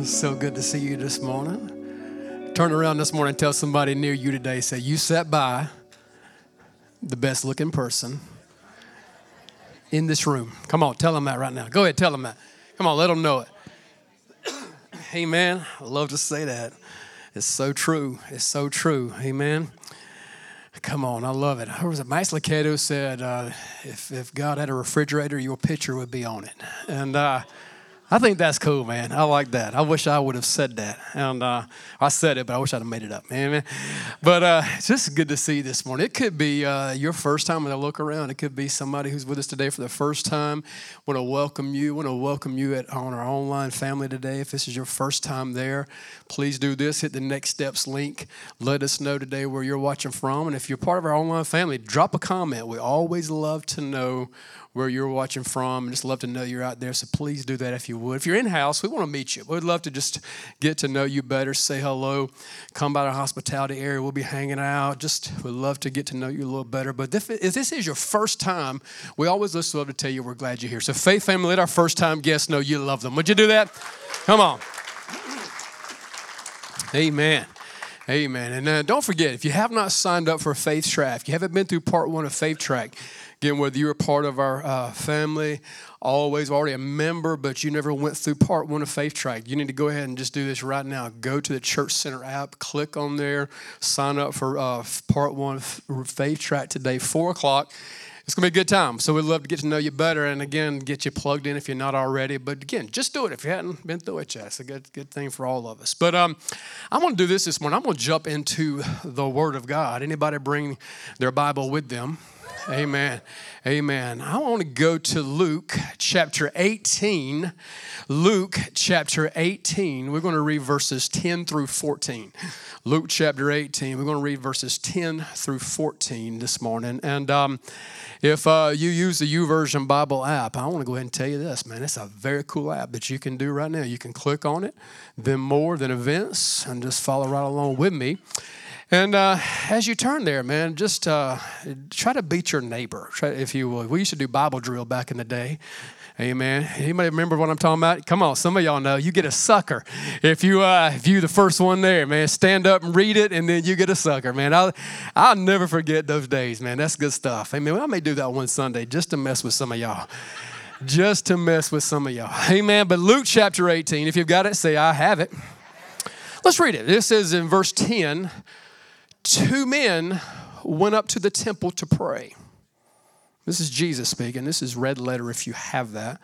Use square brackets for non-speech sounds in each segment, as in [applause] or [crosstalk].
It's so good to see you this morning. Turn around this morning tell somebody near you today, say, You sat by the best looking person in this room. Come on, tell them that right now. Go ahead, tell them that. Come on, let them know it. [coughs] Amen. I love to say that. It's so true. It's so true. Amen. Come on, I love it. Who was it? Max Lucado said, uh, if, if God had a refrigerator, your picture would be on it. And uh, I think that's cool, man. I like that. I wish I would have said that. And uh, I said it, but I wish I'd have made it up. Amen. But uh, it's just good to see you this morning. It could be uh, your first time when I look around. It could be somebody who's with us today for the first time. Want to welcome you. Want to welcome you at, on our online family today. If this is your first time there, please do this. Hit the Next Steps link. Let us know today where you're watching from. And if you're part of our online family, drop a comment. We always love to know where you're watching from and just love to know you're out there. So please do that if you would. If you're in house, we want to meet you. We'd love to just get to know you better, say hello, come by the hospitality area. We'll be hanging out. Just would love to get to know you a little better. But if, if this is your first time, we always just love to tell you we're glad you're here. So, Faith Family, let our first time guests know you love them. Would you do that? Come on. Amen. Amen. And uh, don't forget, if you have not signed up for Faith Track, you haven't been through part one of Faith Track, again, whether you're a part of our uh, family, always already a member, but you never went through part one of Faith Track, you need to go ahead and just do this right now. Go to the Church Center app, click on there, sign up for uh, part one of Faith Track today, 4 o'clock. It's going to be a good time. So we'd love to get to know you better and again, get you plugged in if you're not already. But again, just do it if you hadn't been through it yet. It's a good, good thing for all of us. But um, I'm going to do this this morning. I'm going to jump into the Word of God. Anybody bring their Bible with them? Amen. Amen. I want to go to Luke chapter 18. Luke chapter 18. We're going to read verses 10 through 14. Luke chapter 18. We're going to read verses 10 through 14 this morning. And um, if uh, you use the YouVersion Bible app, I want to go ahead and tell you this, man. It's a very cool app that you can do right now. You can click on it, then more, than events, and just follow right along with me. And uh, as you turn there, man, just uh, try to beat your neighbor, try, if you will. We used to do Bible drill back in the day. Amen. Anybody remember what I'm talking about? Come on, some of y'all know. You get a sucker if you uh, if you the first one there, man. Stand up and read it, and then you get a sucker, man. I'll I'll never forget those days, man. That's good stuff. Amen. I may do that one Sunday just to mess with some of y'all just to mess with some of y'all. Amen. But Luke chapter 18, if you've got it, say, I have it. Let's read it. This is in verse 10 Two men went up to the temple to pray. This is Jesus speaking. This is red letter if you have that.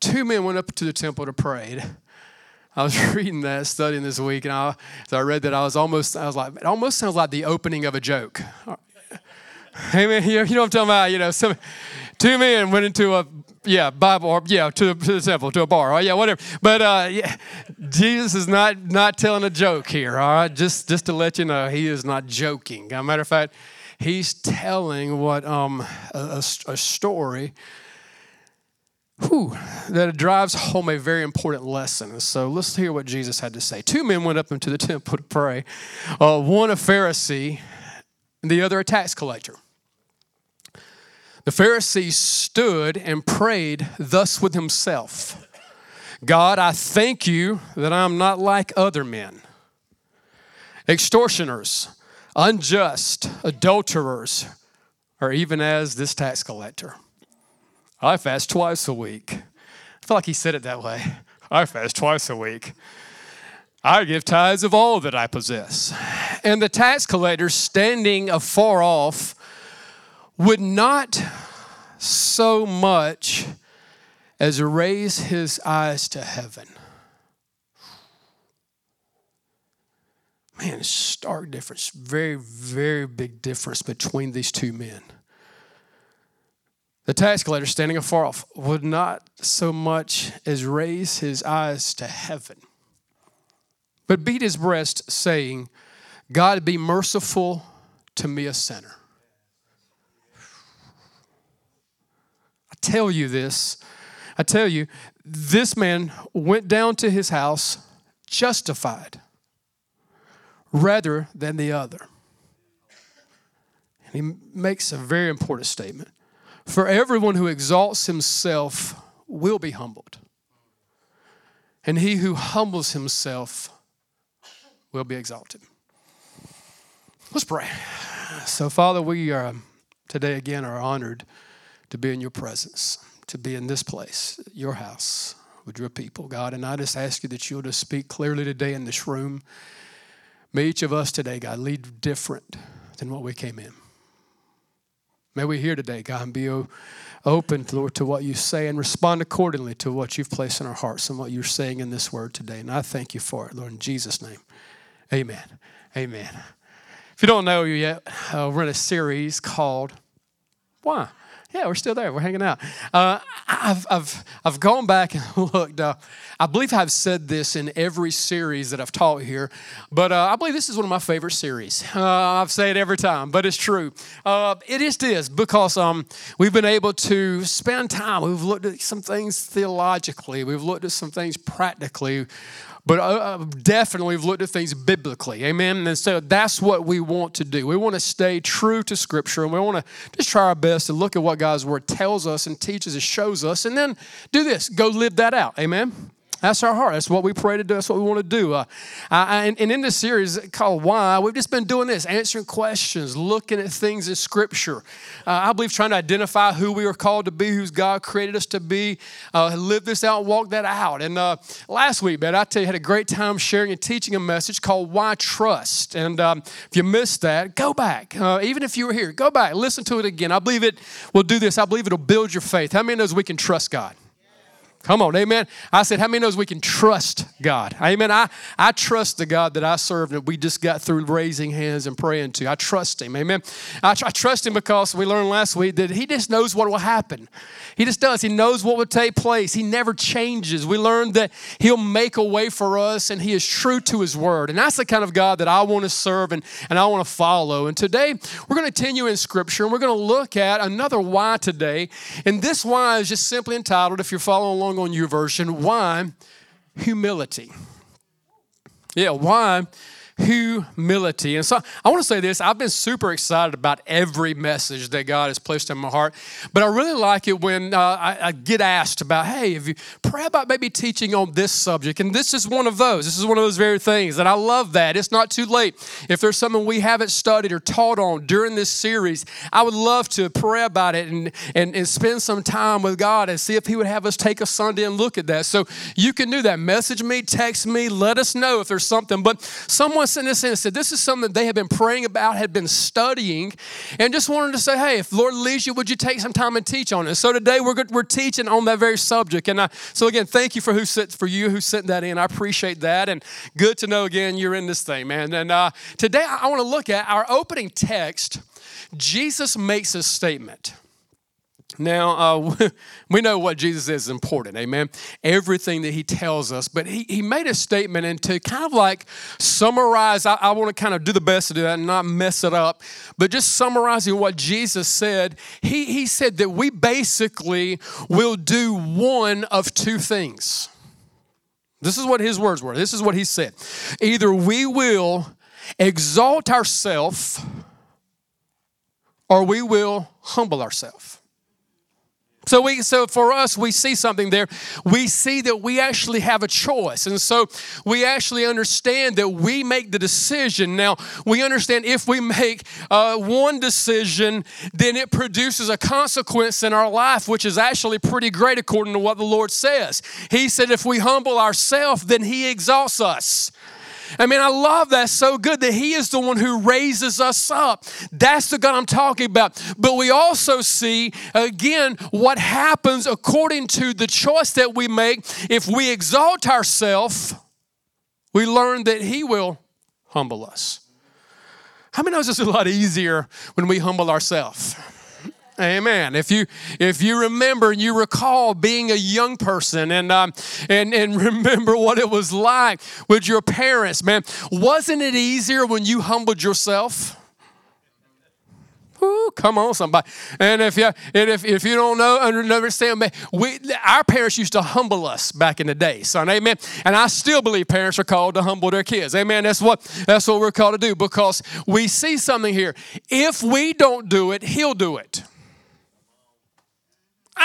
Two men went up to the temple to pray. I was [laughs] reading that, studying this week, and I, as I read that, I was almost, I was like, it almost sounds like the opening of a joke. [laughs] Hey man, you know, you know what I'm talking about? You know, some, two men went into a yeah Bible or yeah to, to the temple to a bar. Oh yeah, whatever. But uh, yeah, Jesus is not not telling a joke here. All right, just just to let you know, he is not joking. As a matter of fact, he's telling what um a, a story. Whew, that drives home a very important lesson. So let's hear what Jesus had to say. Two men went up into the temple to pray. Uh, one a Pharisee, and the other a tax collector. The Pharisee stood and prayed thus with himself God, I thank you that I'm not like other men, extortioners, unjust, adulterers, or even as this tax collector. I fast twice a week. I feel like he said it that way. I fast twice a week. I give tithes of all that I possess. And the tax collector, standing afar off, would not so much as raise his eyes to heaven. Man, stark difference. Very, very big difference between these two men. The tax collector, standing afar off, would not so much as raise his eyes to heaven, but beat his breast, saying, God be merciful to me, a sinner. Tell you this, I tell you, this man went down to his house justified rather than the other. And he makes a very important statement. For everyone who exalts himself will be humbled, and he who humbles himself will be exalted. Let's pray. So, Father, we are today again are honored to be in your presence, to be in this place, your house, with your people, God. And I just ask you that you'll just speak clearly today in this room. May each of us today, God, lead different than what we came in. May we hear today, God, and be open, Lord, to what you say and respond accordingly to what you've placed in our hearts and what you're saying in this word today. And I thank you for it, Lord, in Jesus' name. Amen. Amen. If you don't know you yet, uh, we're in a series called Why? Yeah, we're still there. We're hanging out. Uh, I've, I've, I've gone back and [laughs] looked. Uh, I believe I've said this in every series that I've taught here, but uh, I believe this is one of my favorite series. Uh, I've said it every time, but it's true. Uh, it is this because um, we've been able to spend time. We've looked at some things theologically, we've looked at some things practically. But uh, uh, definitely, we've looked at things biblically. Amen. And so that's what we want to do. We want to stay true to Scripture and we want to just try our best to look at what God's Word tells us and teaches and shows us, and then do this go live that out. Amen. That's our heart. That's what we pray to do. That's what we want to do. Uh, and, and, in this series called Why, we've just been doing this, answering questions, looking at things in Scripture. Uh, I believe trying to identify who we are called to be, who God created us to be, uh, live this out, walk that out. And uh, last week, man, I tell you, I had a great time sharing and teaching a message called Why Trust. And um, if you missed that, go back. Uh, even if you were here, go back, listen to it again. I believe it will do this. I believe it'll build your faith. How many knows we can trust God? Come on, amen. I said, how many knows we can trust God? Amen. I, I trust the God that I serve that we just got through raising hands and praying to. I trust him, amen. I, I trust him because we learned last week that he just knows what will happen. He just does. He knows what will take place. He never changes. We learned that he'll make a way for us and he is true to his word. And that's the kind of God that I want to serve and, and I want to follow. And today we're going to continue in scripture and we're going to look at another why today. And this why is just simply entitled, if you're following along on YouVersion, why? Humility. Yeah, why humility. And so I want to say this I've been super excited about every message that God has placed in my heart, but I really like it when uh, I, I, get asked about, hey, if you pray about maybe teaching on this subject, and this is one of those. This is one of those very things, and I love that. It's not too late. If there's something we haven't studied or taught on during this series, I would love to pray about it and, and, and spend some time with God and see if He would have us take a Sunday and look at that. So you can do that. Message me, text me, let us know if there's something. But someone sent this in and said, This is something they had been praying about, had been studying, and just wanted to say, Hey, if Lord leads you, would you take some time and teach on it? So today we're, we're teaching on that very subject. And I, so again, thank you for who sent, for you who sent that in. I appreciate that. And good to know again you're in this thing, man. And uh, today I want to look at our opening text. Jesus makes a statement. Now, uh, [laughs] we know what Jesus is important, amen? Everything that he tells us, but he, he made a statement, and to kind of like summarize, I, I want to kind of do the best to do that and not mess it up, but just summarizing what Jesus said, he, he said that we basically will do one of two things. This is what his words were. This is what he said. Either we will exalt ourselves or we will humble ourselves. So we so for us we see something there. We see that we actually have a choice. And so we actually understand that we make the decision. Now, we understand if we make uh, one decision, then it produces a consequence in our life, which is actually pretty great according to what the Lord says. He said if we humble ourselves, then he exalts us. I mean, I love that so good that He is the one who raises us up. That's the God I'm talking about. But we also see, again, what happens according to the choice that we make. If we exalt ourselves, we learn that He will humble us. How many knows it's a lot easier when we humble ourselves? Amen. If you if you remember and you recall being a young person and um, and and [laughs] remember what it was like with your parents, man, wasn't it easier when you humbled yourself? Ooh, come on, somebody. And if you and if, if you don't know understand, man, we our parents used to humble us back in the day, son. Amen. And I still believe parents are called to humble their kids. Amen. That's what that's what we're called to do because we see something here. If we don't do it, he'll do it.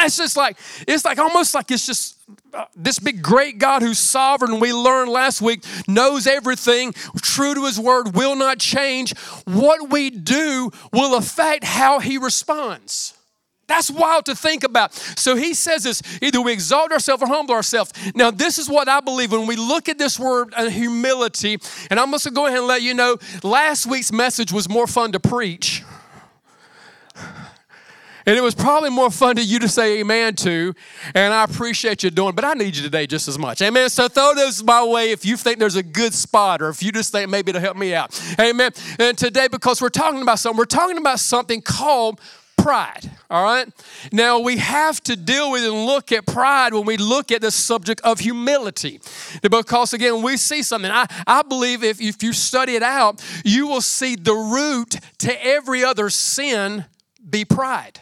It's just like, it's like almost like it's just uh, this big great God who's sovereign, we learned last week, knows everything, true to his word, will not change. What we do will affect how he responds. That's wild to think about. So he says this either we exalt ourselves or humble ourselves. Now, this is what I believe when we look at this word uh, humility, and I'm going to go ahead and let you know last week's message was more fun to preach. And it was probably more fun to you to say amen to. And I appreciate you doing, but I need you today just as much. Amen. So throw this my way if you think there's a good spot or if you just think maybe it'll help me out. Amen. And today, because we're talking about something, we're talking about something called pride. All right? Now, we have to deal with and look at pride when we look at the subject of humility. Because, again, we see something. I, I believe if, if you study it out, you will see the root to every other sin be pride.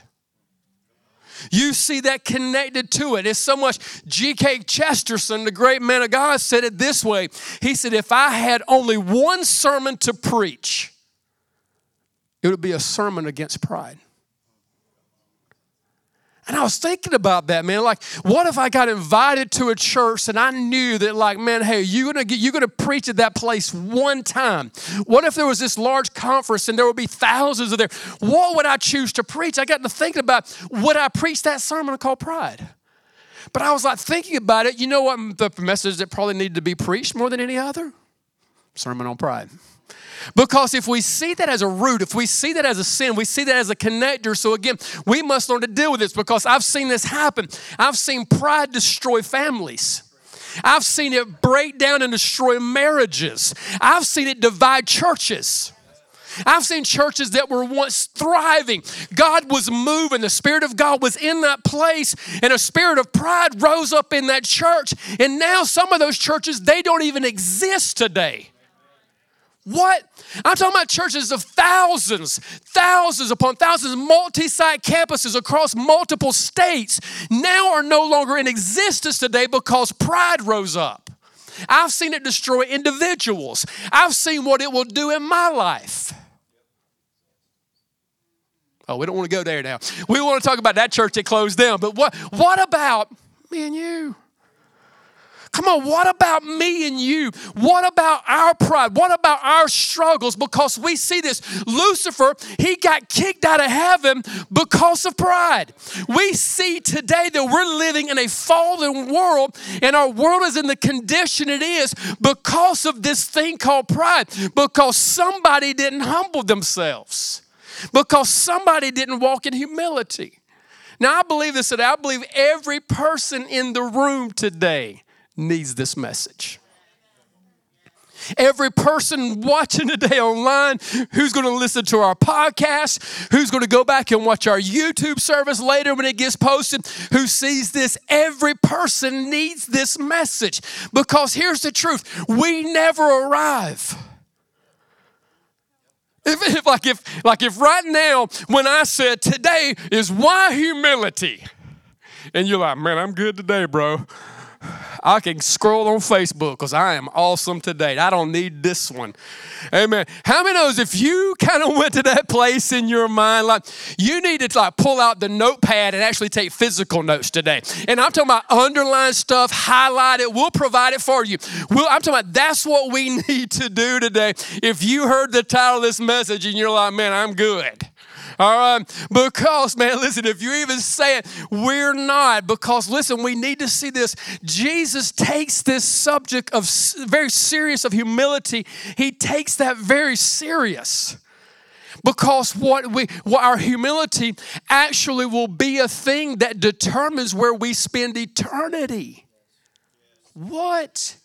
You see that connected to it. It's so much. G.K. Chesterton, the great man of God, said it this way He said, If I had only one sermon to preach, it would be a sermon against pride. And I was thinking about that, man. Like, what if I got invited to a church and I knew that, like, man, hey, you're gonna get, you're gonna preach at that place one time. What if there was this large conference and there would be thousands of there? What would I choose to preach? I got to thinking about would I preach that sermon called Pride? But I was like thinking about it. You know what the message that probably needed to be preached more than any other? Sermon on pride. Because if we see that as a root, if we see that as a sin, we see that as a connector. So again, we must learn to deal with this because I've seen this happen. I've seen pride destroy families. I've seen it break down and destroy marriages. I've seen it divide churches. I've seen churches that were once thriving. God was moving. The Spirit of God was in that place, and a spirit of pride rose up in that church. And now some of those churches, they don't even exist today. What? I'm talking about churches of thousands, thousands upon thousands, multi site campuses across multiple states now are no longer in existence today because pride rose up. I've seen it destroy individuals, I've seen what it will do in my life. Oh, we don't want to go there now. We want to talk about that church that closed down. But what, what about me and you? Come on, what about me and you? What about our pride? What about our struggles? Because we see this. Lucifer, he got kicked out of heaven because of pride. We see today that we're living in a fallen world, and our world is in the condition it is because of this thing called pride, because somebody didn't humble themselves, because somebody didn't walk in humility. Now, I believe this, that I believe every person in the room today needs this message. Every person watching today online who's going to listen to our podcast, who's going to go back and watch our YouTube service later when it gets posted, who sees this, every person needs this message because here's the truth we never arrive. If, if, like if like if right now when I said today is why humility, and you're like, man, I'm good today, bro. I can scroll on Facebook because I am awesome today. I don't need this one. Amen. How many knows if you kind of [laughs] went to that place in your mind, like you need to like pull out the notepad and actually take physical notes today. And I'm talking about underline stuff, highlight it. We'll provide it for you. We'll, I'm talking about that's what we [laughs] need to do today. If you heard the title of this message and you're like, man, I'm good. All right. Because, man, listen, if you even say it, we're not. Because, listen, we need to see this. Jesus takes this subject of very serious of humility, he takes that very serious because what we what our humility actually will be a thing that determines where we spend eternity what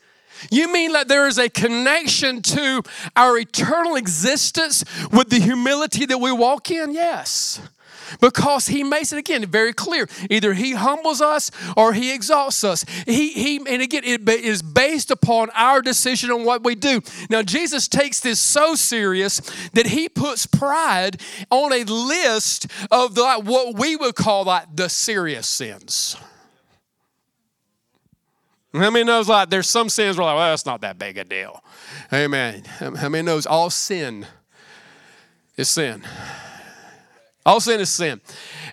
you mean that there is a connection to our eternal existence with the humility that we walk in? Yes. because he makes it again very clear. Either he humbles us or he exalts us. He, he and again, it is based upon our decision on what we do. Now, Jesus takes this so serious that he puts pride on a list of the, what we would call like the serious sins. How many knows like there's some sins we're like, well, that's not that big a deal. Amen. How many knows all sin is sin? All sin is sin.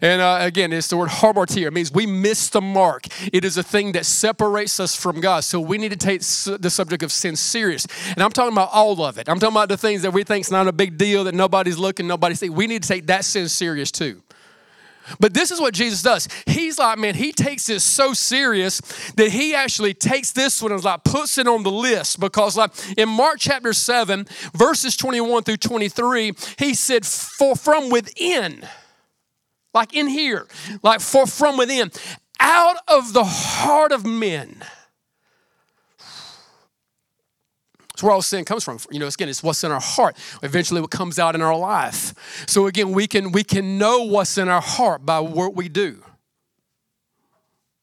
And uh, again, it's the word hamartia. It means we miss the mark. It is a thing that separates us from God. So we need to take the subject of sin serious. And I'm talking about all of it. I'm talking about the things that we think is not a big deal, that nobody's looking, nobody's seeing. We need to take that sin serious too. But this is what Jesus does. He's like, man, he takes this so serious that he actually takes this one and like puts it on the list because like in Mark chapter 7, verses 21 through 23, he said, For from within, like in here, like for from within, out of the heart of men It's where all sin comes from. You know, again, it's what's in our heart. Eventually, what comes out in our life. So again, we can we can know what's in our heart by what we do.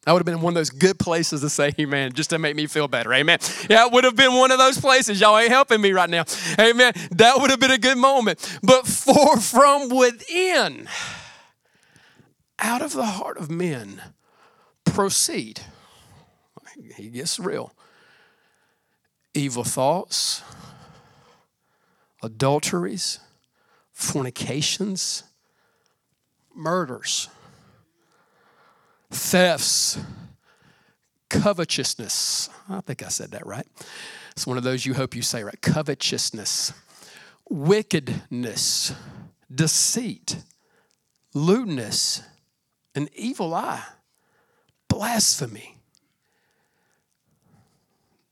That would have been one of those good places to say amen, just to make me feel better. Amen. Yeah, it would have been one of those places. Y'all ain't helping me right now. Amen. That would have been a good moment. But for from within, out of the heart of men, proceed. He gets real evil thoughts, adulteries, fornications, murders, thefts, covetousness. I think I said that right. It's one of those you hope you say right. Covetousness, wickedness, deceit, lewdness, an evil eye, blasphemy.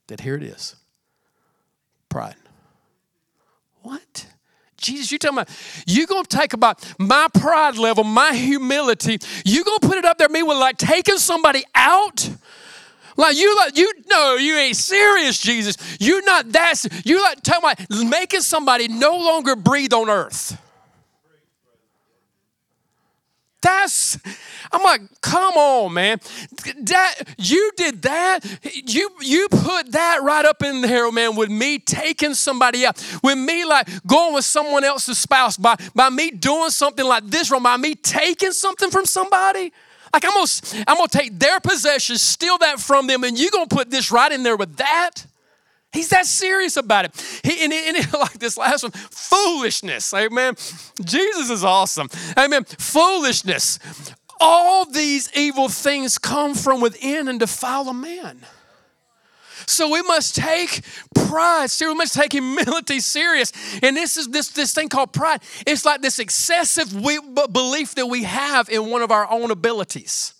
That here it is. Pride. What? Jesus, you're talking about, you're going to take about my pride level, my humility, you're going to put it up there, me with like taking somebody out? Like you like you know you ain't serious, Jesus. You're not that you like talking about making somebody no longer breathe on earth. That's, I'm like, come on, man. That you did that. You you put that right up in there, man, with me taking somebody out, with me like going with someone else's spouse, by, by me doing something like this wrong, by me taking something from somebody. Like I'm gonna, I'm gonna take their possessions, steal that from them, and you're gonna put this right in there with that. He's that serious about it. He, and, and, [laughs] like this last one, foolishness. Amen. Jesus is awesome. Amen. Foolishness. All these evil things come from within and defile a man. So we must take pride serious. We must take humility serious. And this is this, this thing called pride. It's like this excessive belief that we have in one of our own abilities.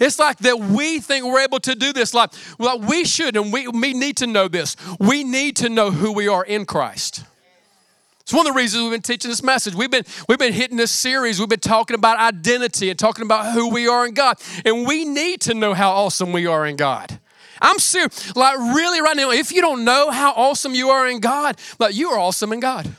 It's like that we think we're able to do this. Like, well, we should, and we, we need to know this. We need to know who we are in Christ. It's one of the reasons we've been teaching this message. We've been, we've been hitting this series. We've been talking about identity and talking about who we are in God. And we need to know how awesome we are in God. I'm serious. Like, really, right now, if you don't know how awesome you are in God, like, you are awesome in God.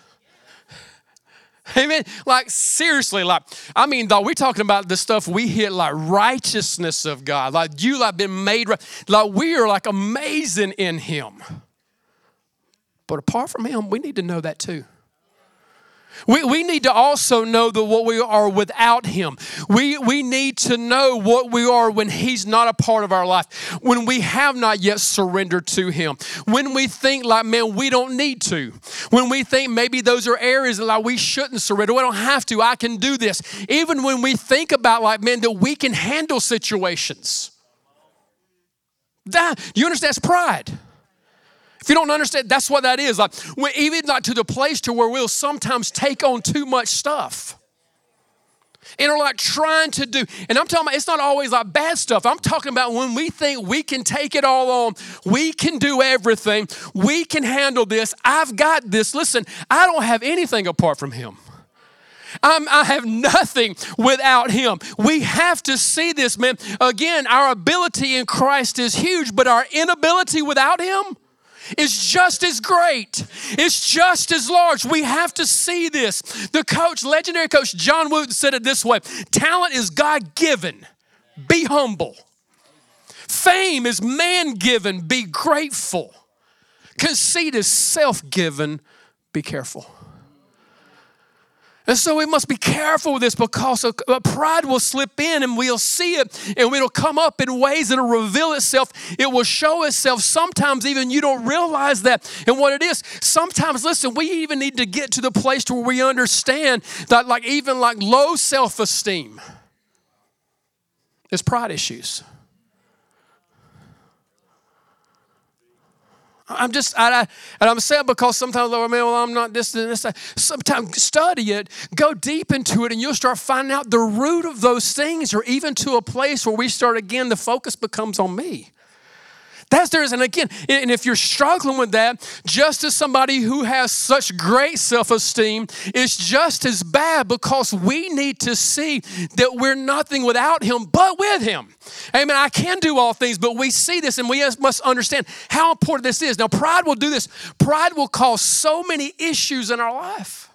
[laughs] Amen. Like seriously, like I mean, though we're talking about the stuff we hit like righteousness of God, like you like been made right, like we are like amazing in Him. But apart from Him, we need to know that too. We, we need to also know that what we are without Him. We, we need to know what we are when He's not a part of our life, when we have not yet surrendered to Him, when we think like, man, we don't need to, when we think maybe those are areas that like we shouldn't surrender. We don't have to. I can do this. Even when we think about like, man, that we can handle situations. That you understand? That's pride. If you don't understand, that's what that is. Like even like to the place to where we'll sometimes take on too much stuff. And are like trying to do, and I'm talking about it's not always like bad stuff. I'm talking about when we think we can take it all on, we can do everything, we can handle this. I've got this. Listen, I don't have anything apart from Him. I'm, i have nothing without Him. We have to see this, man. Again, our ability in Christ is huge, but our inability without Him is just as great. It's just as large. We have to see this. The coach, legendary coach John Wooden said it this way talent is God given. Be humble. Fame is man given. Be grateful. Conceit is self given. Be careful. And so we must be careful with this because uh, pride will slip in and we'll see it and it'll come up in ways that'll reveal itself. It will show itself. Sometimes even you don't realize that and what it is. Sometimes, listen, we even need to get to the place to where we understand that, like, even like low self esteem is pride issues. I'm just, I, I, and I'm saying because sometimes, Lord, man, well, I'm not this and this. Sometimes study it, go deep into it, and you'll start finding out the root of those things, or even to a place where we start again, the focus becomes on me. That's there is, and again, and if you're struggling with that, just as somebody who has such great self esteem is just as bad because we need to see that we're nothing without Him but with Him. Amen. I can do all things, but we see this and we must understand how important this is. Now, pride will do this, pride will cause so many issues in our life.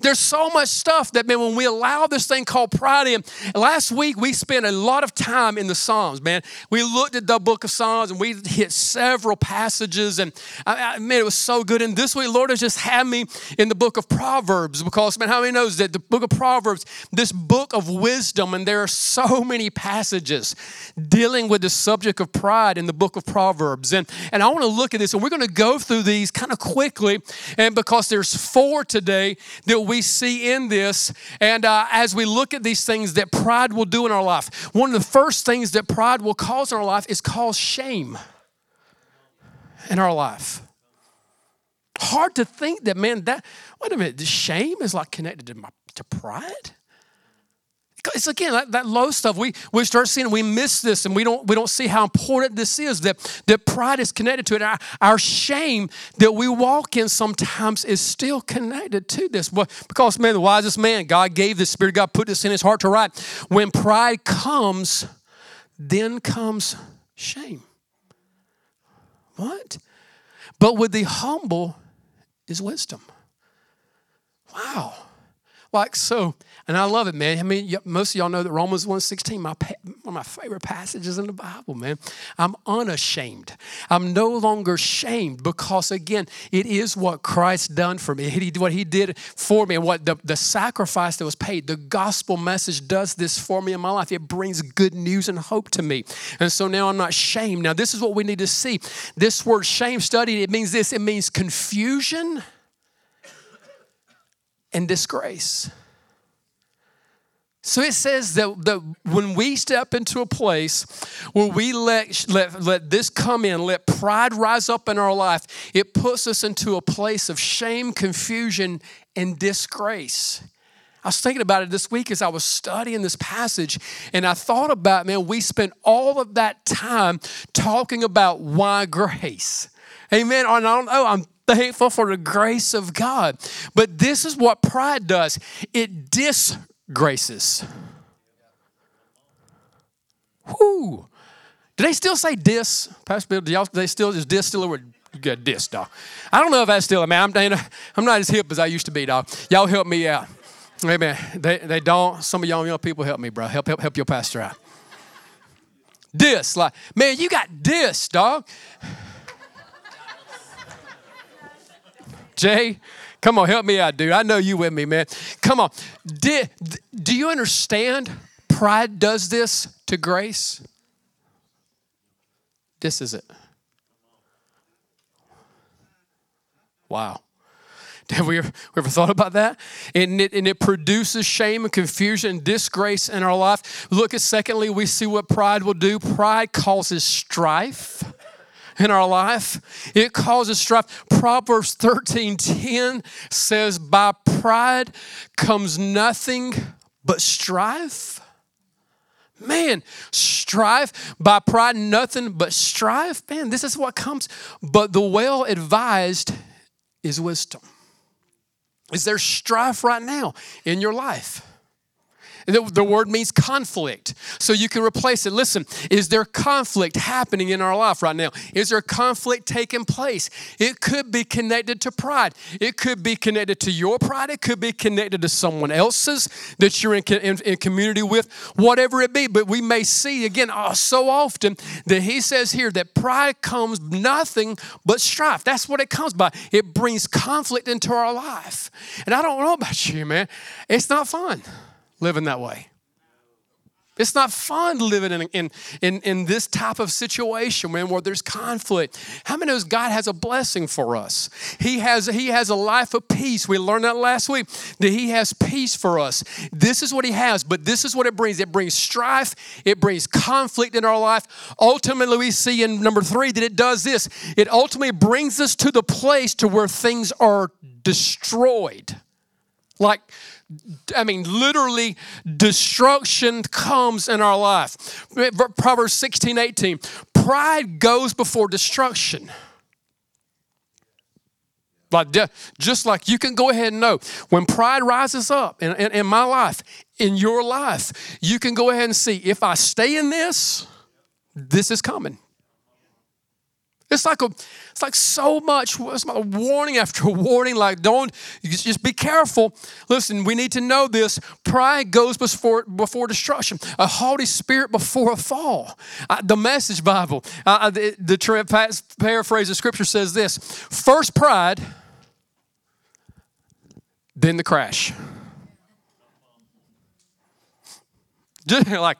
There's so much stuff that, man, when we allow this thing called pride in, last week we spent a lot of time in the Psalms, man. We looked at the book of Psalms and we hit several passages, and I, I, man, it was so good. And this week, Lord has just had me in the book of Proverbs because, man, how many knows that the book of Proverbs, this book of wisdom, and there are so many passages dealing with the subject of pride in the book of Proverbs. And, and I want to look at this, and we're going to go through these kind of quickly, and because there's four today that we see in this. And uh, as we look at these things that pride will do in our life, one of the first things that pride will cause in our life is cause shame in our life. Hard to think that, man, that, wait a minute, shame is like connected to, my, to pride? It's again that, that, low stuff we, we start seeing we miss this and we don't we don't see how important this is that that pride is connected to it. Our, our shame that we walk in sometimes is still connected to this. Because man the wisest man god gave this spirit god put this in his heart to write. When pride comes then comes shame. What? But with the humble is wisdom. Wow like so and I love it, man. I mean, most of y'all know that Romans 1.16, my, one of my favorite passages in the Bible, man. I'm unashamed. I'm no longer shamed because, again, it is what Christ done for me. He, what he did for me and what the, the sacrifice that was paid. The gospel message does this for me in my life. It brings good news and hope to me. And so now I'm not shamed. Now, this is what we need to see. This word shame studied, it means this. It means confusion and disgrace. So it says that, that when we step into a place where we let, let, let this come in, let pride rise up in our life, it puts us into a place of shame, confusion, and disgrace. I was thinking about it this week as I was studying this passage, and I thought about, man, we spent all of that time talking about why grace. Amen. And I don't know, I'm thankful for the grace of God. But this is what pride does it disgraces. Whoo. Do they still say dis? Pastor Bill, do y'all, they still, is dis still a word? You got dis, dog. I don't know if that's still, a man. I'm, I'm not as hip as I used to be, dog. Y'all help me out. Amen. They, they don't. Some of y'all young people help me, bro. Help, help, help your pastor out. Dis, like, man, you got dis, dog. Jay, Come on, help me out, dude. I know you with me, man. Come on. Did, do you understand pride does this to grace? This is it. Wow. [laughs] Have we ever, we ever, thought about that? And it, and it produces shame and confusion and disgrace in our life. Look at secondly, we see what pride will do. Pride causes strife in our life. It causes strife. Proverbs 13 10 says, By pride comes nothing but strife. Man, strife by pride, nothing but strife. Man, this is what comes. But the well advised is wisdom. Is there strife right now in your life? The, the word means conflict. So you can replace it. Listen, is there conflict happening in our life right now? Is there conflict taking place? It could be connected to pride. It could be connected to your pride. It could be connected to someone else's that you're in, in, in community with, whatever it be. But we may see again oh, so often that he says here that pride comes nothing but strife. That's what it comes by. It brings conflict into our life. And I don't know about you, man. It's not fun living that way. It's not fun living in, in, in, in, this type of situation man, where there's conflict. How many knows God has a blessing for us? He has, he has a life of peace. We learned that last week, that He has peace for us. This is what He has, but this is what it brings. It brings strife, it brings conflict in our life. Ultimately, we see in number three that it does this. It ultimately brings us to the place to where things are destroyed. Like I mean, literally, destruction comes in our life. Proverbs 16, 18. Pride goes before destruction. Like just like you can go ahead and know when pride rises up in, in, in my life, in your life, you can go ahead and see if I stay in this, this is coming. It's like a, it's like so much. It's like a warning after warning. Like, don't just be careful. Listen, we need to know this. Pride goes before before destruction. A haughty spirit before a fall. The Message Bible, the, the paraphrase of Scripture says this: first pride, then the crash. [laughs] Just like,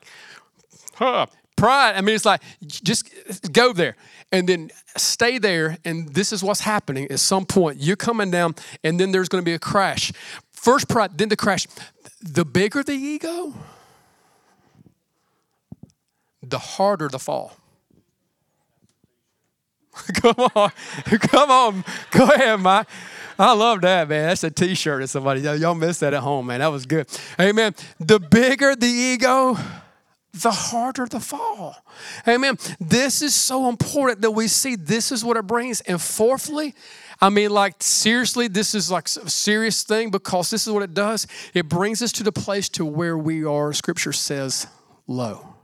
huh, pride. I mean, it's like just go there and then stay there and this is what's happening at some point you're coming down and then there's going to be a crash first pride then the crash the bigger the ego the harder the fall [laughs] come on come on go ahead mike I love that, man. That's a t-shirt of somebody. Y'all missed that at home, man. That was good. Amen. The bigger the ego, the harder the fall. Amen. This is so important that we see this is what it brings. And fourthly, I mean, like, seriously, this is like a serious thing because this is what it does. It brings us to the place to where we are, scripture says, low.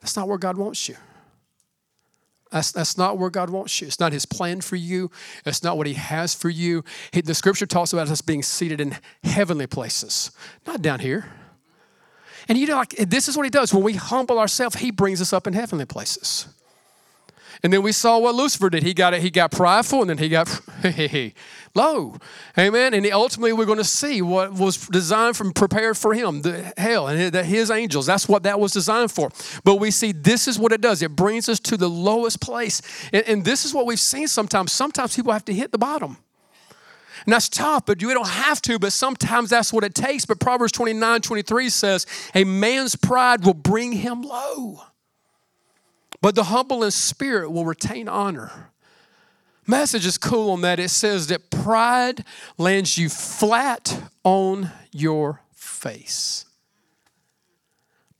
That's not where God wants you. That's, that's not where God wants you. It's not His plan for you. It's not what He has for you. He, the scripture talks about us being seated in heavenly places, not down here. And you know, like this is what he does. When we humble ourselves, he brings us up in heavenly places. And then we saw what Lucifer did. He got it, he got prideful and then he got [laughs] low. Amen. And ultimately we're going to see what was designed from prepared for him, the hell and his angels. That's what that was designed for. But we see this is what it does. It brings us to the lowest place. And, and this is what we've seen sometimes. Sometimes people have to hit the bottom. And that's tough, but you don't have to, but sometimes that's what it takes. But Proverbs 29 23 says, A man's pride will bring him low, but the humble in spirit will retain honor. Message is cool on that. It says that pride lands you flat on your face.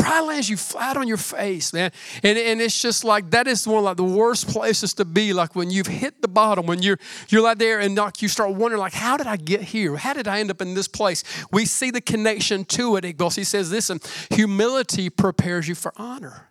Pride lands you flat on your face, man. And, and it's just like that is one of like the worst places to be. Like when you've hit the bottom, when you're you're like there and like you start wondering, like, how did I get here? How did I end up in this place? We see the connection to it because he says, listen, humility prepares you for honor.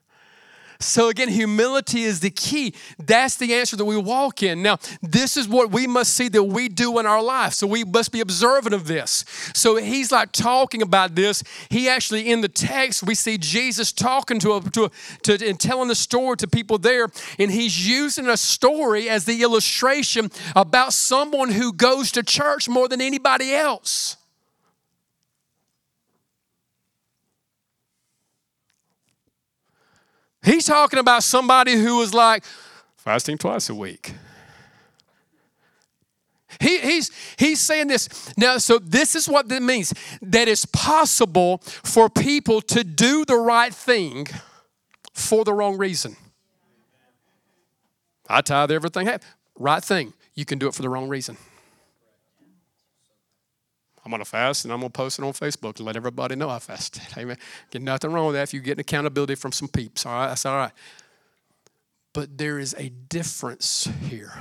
So, again, humility is the key. That's the answer that we walk in. Now, this is what we must see that we do in our life. So, we must be observant of this. So, he's like talking about this. He actually, in the text, we see Jesus talking to, a, to, a, to and telling the story to people there. And he's using a story as the illustration about someone who goes to church more than anybody else. He's talking about somebody who was like fasting twice a week. He, he's, he's saying this. Now, so this is what that means that it's possible for people to do the right thing for the wrong reason. I tithe everything. Right thing. You can do it for the wrong reason. I'm going to fast and I'm going to post it on Facebook and let everybody know I fasted. [laughs] Amen. Get nothing wrong with that if you get accountability from some peeps. All right, that's all right. But there is a difference here.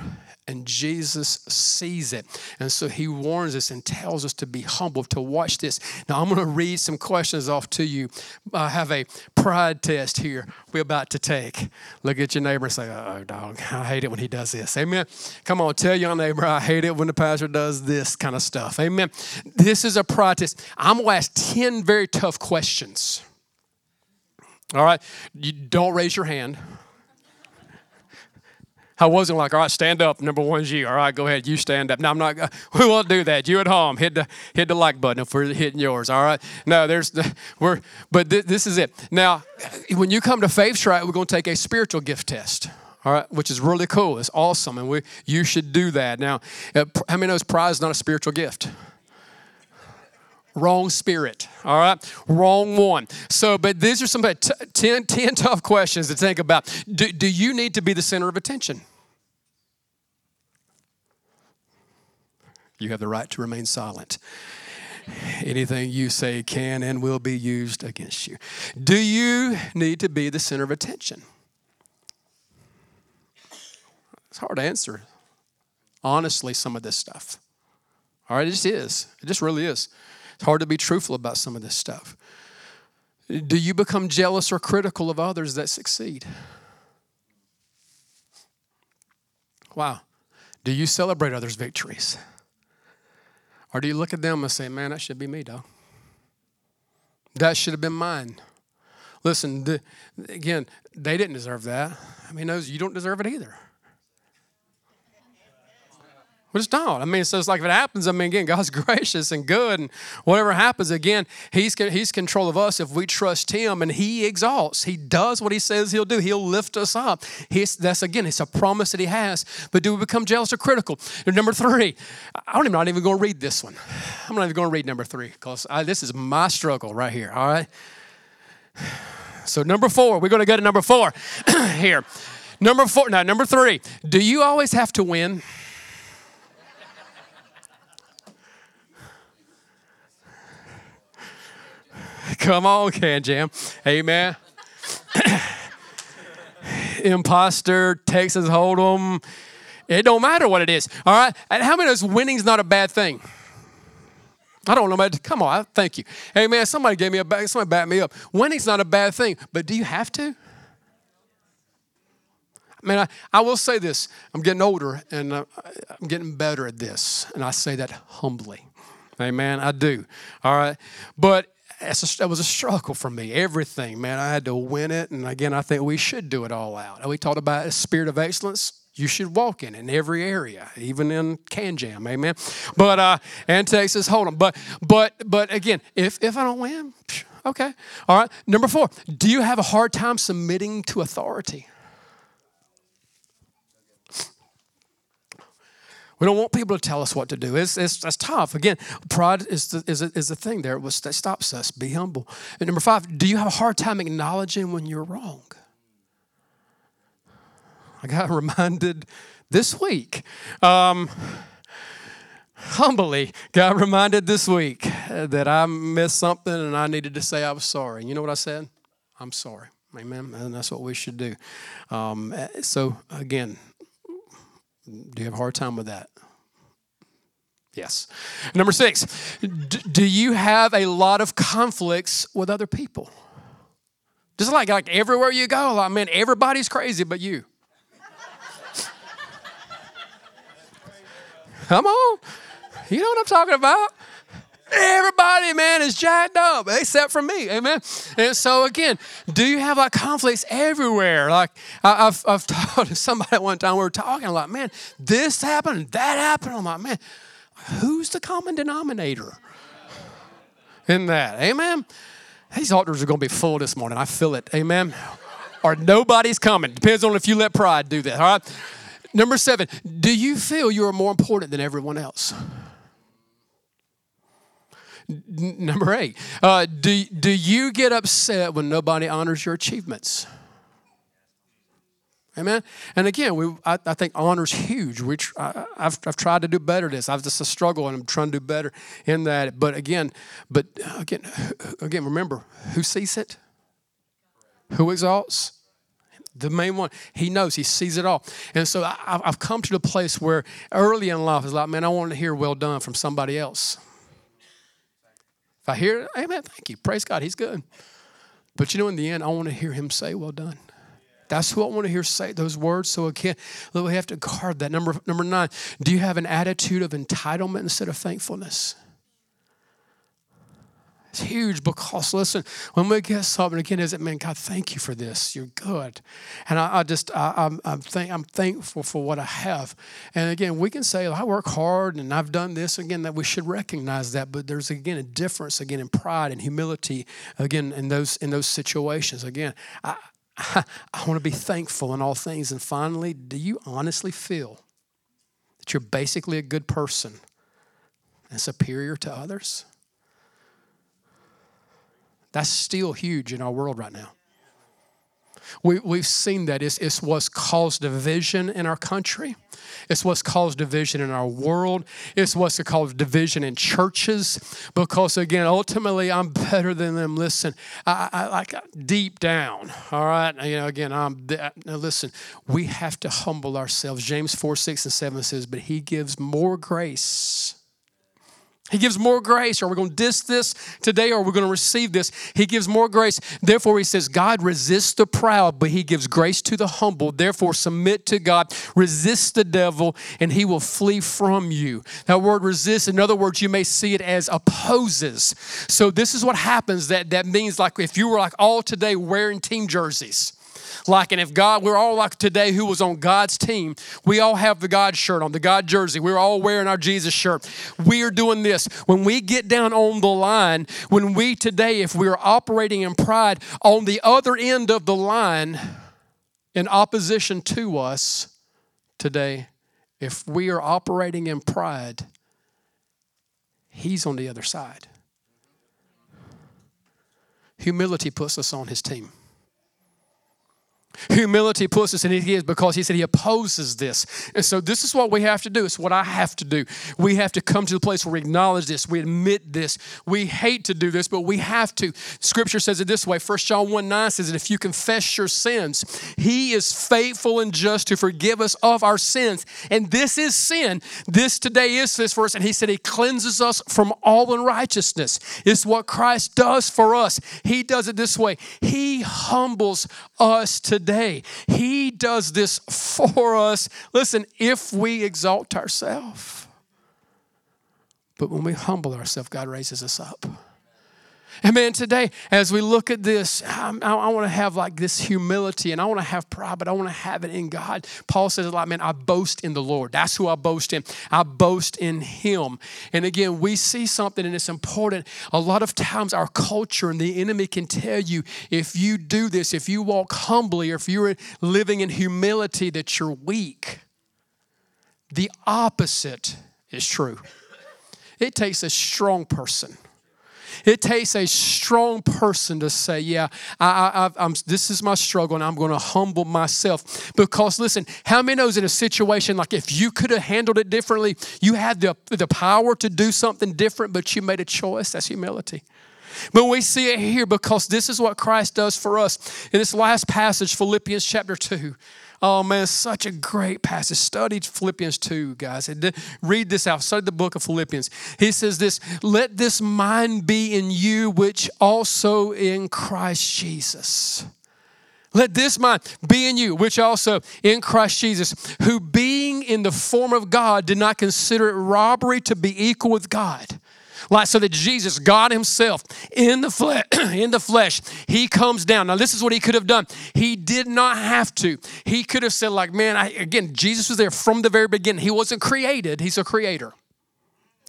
And Jesus sees it. And so he warns us and tells us to be humble, to watch this. Now, I'm going to read some questions off to you. I have a pride test here we're about to take. Look at your neighbor and say, Oh, dog, I hate it when he does this. Amen. Come on, tell your neighbor, I hate it when the pastor does this kind of stuff. Amen. This is a pride test. I'm going to ask 10 very tough questions. All right. You don't raise your hand. I wasn't like, all right, stand up. Number one's you. All right, go ahead. You stand up. No, I'm not. [laughs] We won't do that. You at home, hit the hit the like button if we're hitting yours. All right. No, there's we're. But th- this is it. Now, when you come to Faith Track, we're going to take a spiritual gift test. All right, which is really cool. It's awesome, and we you should do that. Now, uh, how many knows pride is not a spiritual gift? Wrong spirit. All right. Wrong one. So, but these are some t- 10, 10 tough questions to think about. Do, do you need to be the center of attention? You have the right to remain silent. Anything you say can and will be used against you. Do you need to be the center of attention? It's hard to answer, honestly, some of this stuff. All right, it just is. It just really is. It's hard to be truthful about some of this stuff. Do you become jealous or critical of others that succeed? Wow. Do you celebrate others' victories? Or do you look at them and say, man, that should be me, dog? That should have been mine. Listen, the, again, they didn't deserve that. I mean, those, you don't deserve it either. We just don't. I mean, so it's like if it happens, I mean, again, [laughs] God's gracious and good, and whatever happens, again, He's He's control of us if we trust Him, and He exalts. He does what He says He'll do. He'll lift us up. He's, that's again, it's a promise that He has. But do we become jealous or critical? Number three, I'm not even going to read this one. I'm not even going to read number three because this is my struggle right here. All right. [sighs] So number four, we're going to go to number four [clears throat] here. Number four. Now, number three. Do you always have to win? Come on, KanJam. Amen. [coughs] Imposter, Texas Hold'em. It don't matter what it is. All right. And how many of us winning's not a bad thing? I don't know, but come on, thank you. Hey man, somebody gave me a back, somebody backed me up. Winning's not a bad thing, but do you have to? I mean, I, I will say this. I'm getting older and uh, I'm getting better at this. And I say that humbly. Amen. I do. All right. But that was a struggle for me. Everything, man, I had to win it. And again, I think we should do it all out. And we talked about a spirit of excellence. You should walk in in every area, even in KanJam, amen. But uh, and Texas Hold'em. But but but again, if if I don't win, okay, all right. Number four, do you have a hard time submitting to authority? We don't want people to tell us what to do. It's, it's, it's tough. Again, pride is the, is, is the thing there that stops us. Be humble. And number five, do you have a hard time acknowledging when you're wrong? I got [laughs] reminded this week. Um, humbly got reminded this week that I missed something and I needed to say I was sorry. You know what I said? I'm sorry. Amen. And that's what we should do. Um, so, again, do you have a hard time with that? Yes. Number six, do you have a lot of conflicts with other people? Just like, like everywhere you go, I mean, everybody's crazy but you. [laughs] Come on. You know what I'm talking about? Everybody, man, is jacked up except for me. Amen. And so, again, do you have like conflicts everywhere? Like, I, have I've [laughs] talked to somebody at one time, we were talking, I'm like, man, this happened, that happened. I'm like, man, who's the common denominator in that? Amen. These altars are going to be full this morning. I feel it. Amen. or nobody's coming. Depends on if you let pride do that. All right. Number seven, do you feel you are more important than everyone else? Number eight, uh, do, do you get upset when nobody honors your achievements? Amen. And again, we, I, I think honor is huge. We, I, have I've tried to do better this. I've just a struggle, and I'm trying to do better in that. But again, but again, again, remember who sees it, who exalts. the main one. He knows, he sees it all. And so I, have come to the place where early in life is like, man, I want to hear well done from somebody else. I hear amen, thank you. Praise God, he's good. But you know, in the end, I want to hear him say, well done. That's who I want to hear say those words. So again, we have to guard that. Number number nine, do you have an attitude of entitlement instead of thankfulness? It's huge because listen, when we get something again, is it man, God, thank you for this. You're good, and I, I just I, am I'm, I'm, I'm thankful for what I have. And again, we can say I work hard and I've done this. Again, that we should recognize that, but there's again a difference again in pride and humility. Again, in those in those situations. Again, I [laughs] I, I want to be thankful in all things. And finally, do you honestly feel that you're basically a good person and superior to others? That's still huge in our world right now. We, we've seen that. It's, it's what's caused division in our country. It's what's caused division in our world. It's what's caused division in churches. Because again, ultimately, I'm better than them. Listen, I, I like deep down. All right, you know, again, I'm. Now listen, we have to humble ourselves. James four, six, and seven says, "But He gives more grace." He gives more grace. Are we going to diss this today or are we going to receive this? He gives more grace. Therefore, he says, God resists the proud, but he gives grace to the humble. Therefore, submit to God, resist the devil, and he will flee from you. That word resist, in other words, you may see it as opposes. So, this is what happens that, that means like if you were like all today wearing team jerseys like, and if God, we're all like today who was on God's team, we all have the God shirt on, the God jersey. We're all wearing our Jesus shirt. We are doing this. When we get down on the line, when we today, if we're operating in pride, on the other end of the line, in opposition to us today, if we are operating in pride, he's on the other side. Humility puts us on his team. Humility puts us in his gears because he said he opposes this. And so this is what we have to do. It's what I have to do. We have to come to the place where we acknowledge this. We admit this. We hate to do this, but we have to. Scripture says it this way. 1 John 1 9 says that if you confess your sins, he is faithful and just to forgive us of our sins. And this is sin. This today is this verse. And he said he cleanses us from all unrighteousness. It's what Christ does for us. He does it this way. He humbles us today today. He does this for us. Listen, if we exalt ourselves, but when we humble ourselves, God raises us up. And man, today, as we look at this, I, I want to have like this humility and I want to have pride, but I want to have it in God. Paul says a lot, man, I boast in the Lord. That's who I boast in. I boast in Him. And again, we see something and it's important. A lot of times, our culture and the enemy can tell you if you do this, if you walk humbly, or if you're living in humility, that you're weak. The opposite is true. It takes a strong person it takes a strong person to say, Yeah, I, I, this is my struggle and I'm going to humble myself. Because listen, how many knows in a situation like if you could have handled it differently, you had the, the power to do something different, but you made a choice? That's humility. But we see it here because this is what Christ does for us. In this last passage, Philippians chapter 2, Oh man, such a great passage. Study Philippians 2, guys. Read this out. Study the book of Philippians. He says this Let this mind be in you, which also in Christ Jesus. Let this mind be in you, which also in Christ Jesus, who being in the form of God did not consider it robbery to be equal with God like so that Jesus, God Himself, in the flesh, [clears throat] in the flesh, He comes down. Now, this is what He could have done. He did not have to. He could have said, like, man, I, again, Jesus was there from the very beginning. He wasn't created, He's a creator.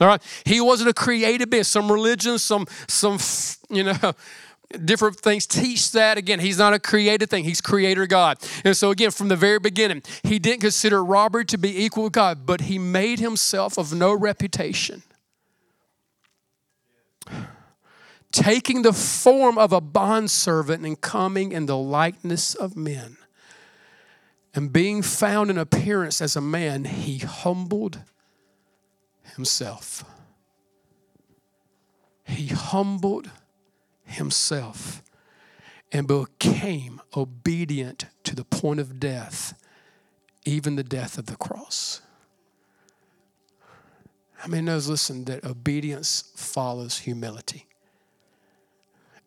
All right. He wasn't a created being. Some religions, some, some, [laughs] you know, [laughs] different things teach that again he's not a created thing he's creator god and so again from the very beginning he didn't consider robbery to be equal with god but he made himself of no reputation taking the form of a bondservant and coming in the likeness of men. And being found in appearance as a man, he humbled himself. He humbled himself. and became obedient to the point of death, even the death of the cross. How many knows, listen, that obedience follows humility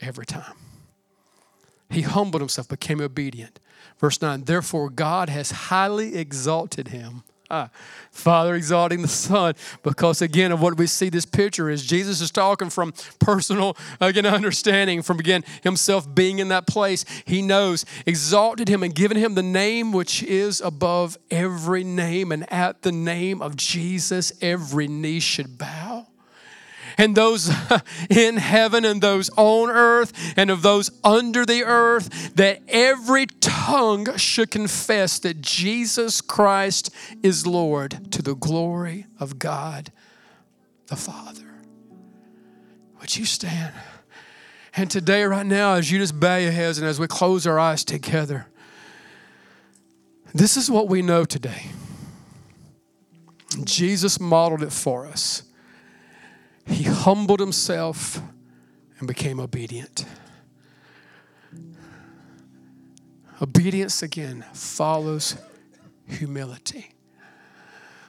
every time? He humbled himself, became obedient. Verse 9, therefore God has highly exalted him Father exalting the Son, because again, of what we see this picture is Jesus is talking from personal, again, understanding, from again, himself being in that place. He knows, exalted him and given him the name which is above every name, and at the name of Jesus, every knee should bow and those [laughs] in heaven and those on earth and of those under the earth, that every tongue should confess that Jesus Christ is Lord to the glory of God the Father. Would you stand? And today, right now, as you just bow your heads and as we close our eyes together, this is what we know today. Jesus modeled it for us. He humbled himself and became obedient. Obedience again follows humility.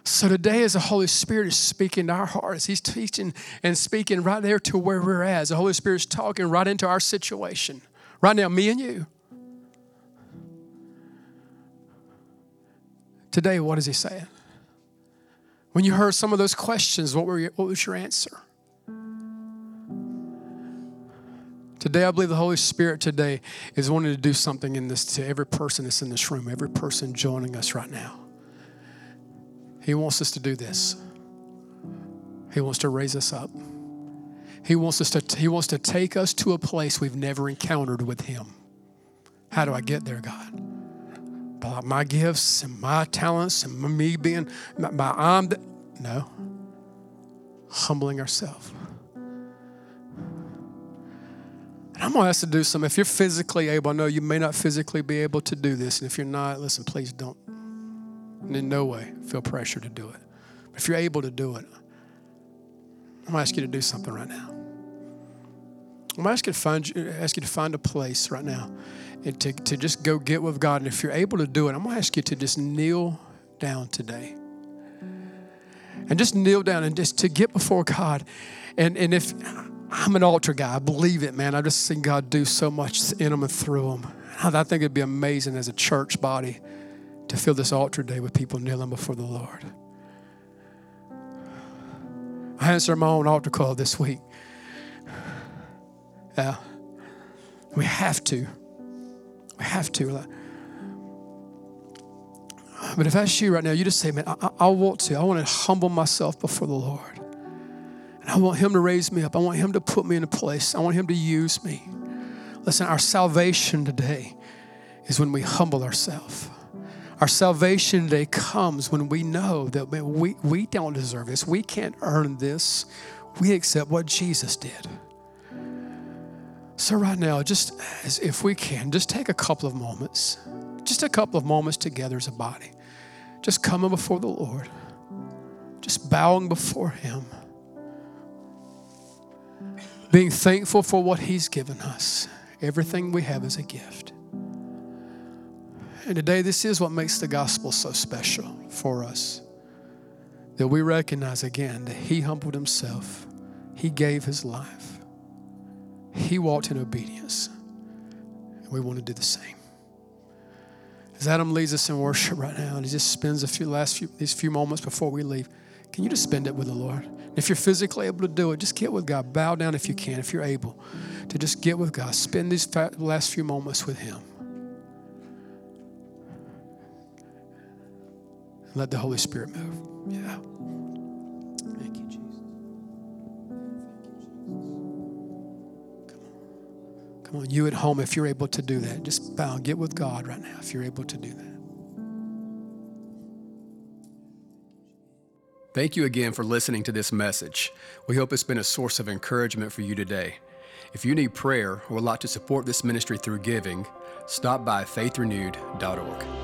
So today, as the Holy Spirit is speaking to our hearts, He's teaching and speaking right there to where we're at. The Holy Spirit is talking right into our situation. Right now, me and you. Today, what is He saying? When you heard some of those questions, what, were your, what was your answer? Today, I believe the Holy Spirit today is wanting to do something in this to every person that's in this room, every person joining us right now. He wants us to do this. He wants to raise us up. He wants us to he wants to take us to a place we've never encountered with him. How do I get there, God? My gifts and my talents and me being my, I'm the, no. Humbling ourselves And I'm going to ask to do something. If you're physically able, I know you may not physically be able to do this. And if you're not, listen, please don't, in no way, feel pressure to do it. But if you're able to do it, I'm going to ask you to do something right now. I'm going to ask you to find, ask you to find a place right now and to, to just go get with God. And if you're able to do it, I'm going to ask you to just kneel down today. And just kneel down and just to get before God. And, and if I'm an altar guy. I believe it, man. I've just seen God do so much in them and through them. I think it'd be amazing as a church body to fill this altar day with people kneeling before the Lord. I answered my own altar call this week. Yeah. We have to. We have to. But if that's you right now, you just say, man, I, I want to. I want to humble myself before the Lord. And I want Him to raise me up. I want Him to put me in a place. I want Him to use me. Listen, our salvation today is when we humble ourselves. Our salvation today comes when we know that we, we don't deserve this. We can't earn this. We accept what Jesus did. So, right now, just as if we can, just take a couple of moments, just a couple of moments together as a body, just coming before the Lord, just bowing before Him being thankful for what He's given us. Everything we have is a gift. And today, this is what makes the gospel so special for us. That we recognize again that He humbled Himself, He gave His life, He walked in obedience. And we want to do the same. As Adam leads us in worship right now, and he just spends a few last few these few moments before we leave, can you just spend it with the Lord? If you're physically able to do it, just get with God. Bow down if you can, if you're able to just get with God. Spend these last few moments with Him. Let the Holy Spirit move. Yeah. You at home, if you're able to do that, just bow. Get with God right now if you're able to do that. Thank you again for listening to this message. We hope it's been a source of encouragement for you today. If you need prayer or would like to support this ministry through giving, stop by faithrenewed.org.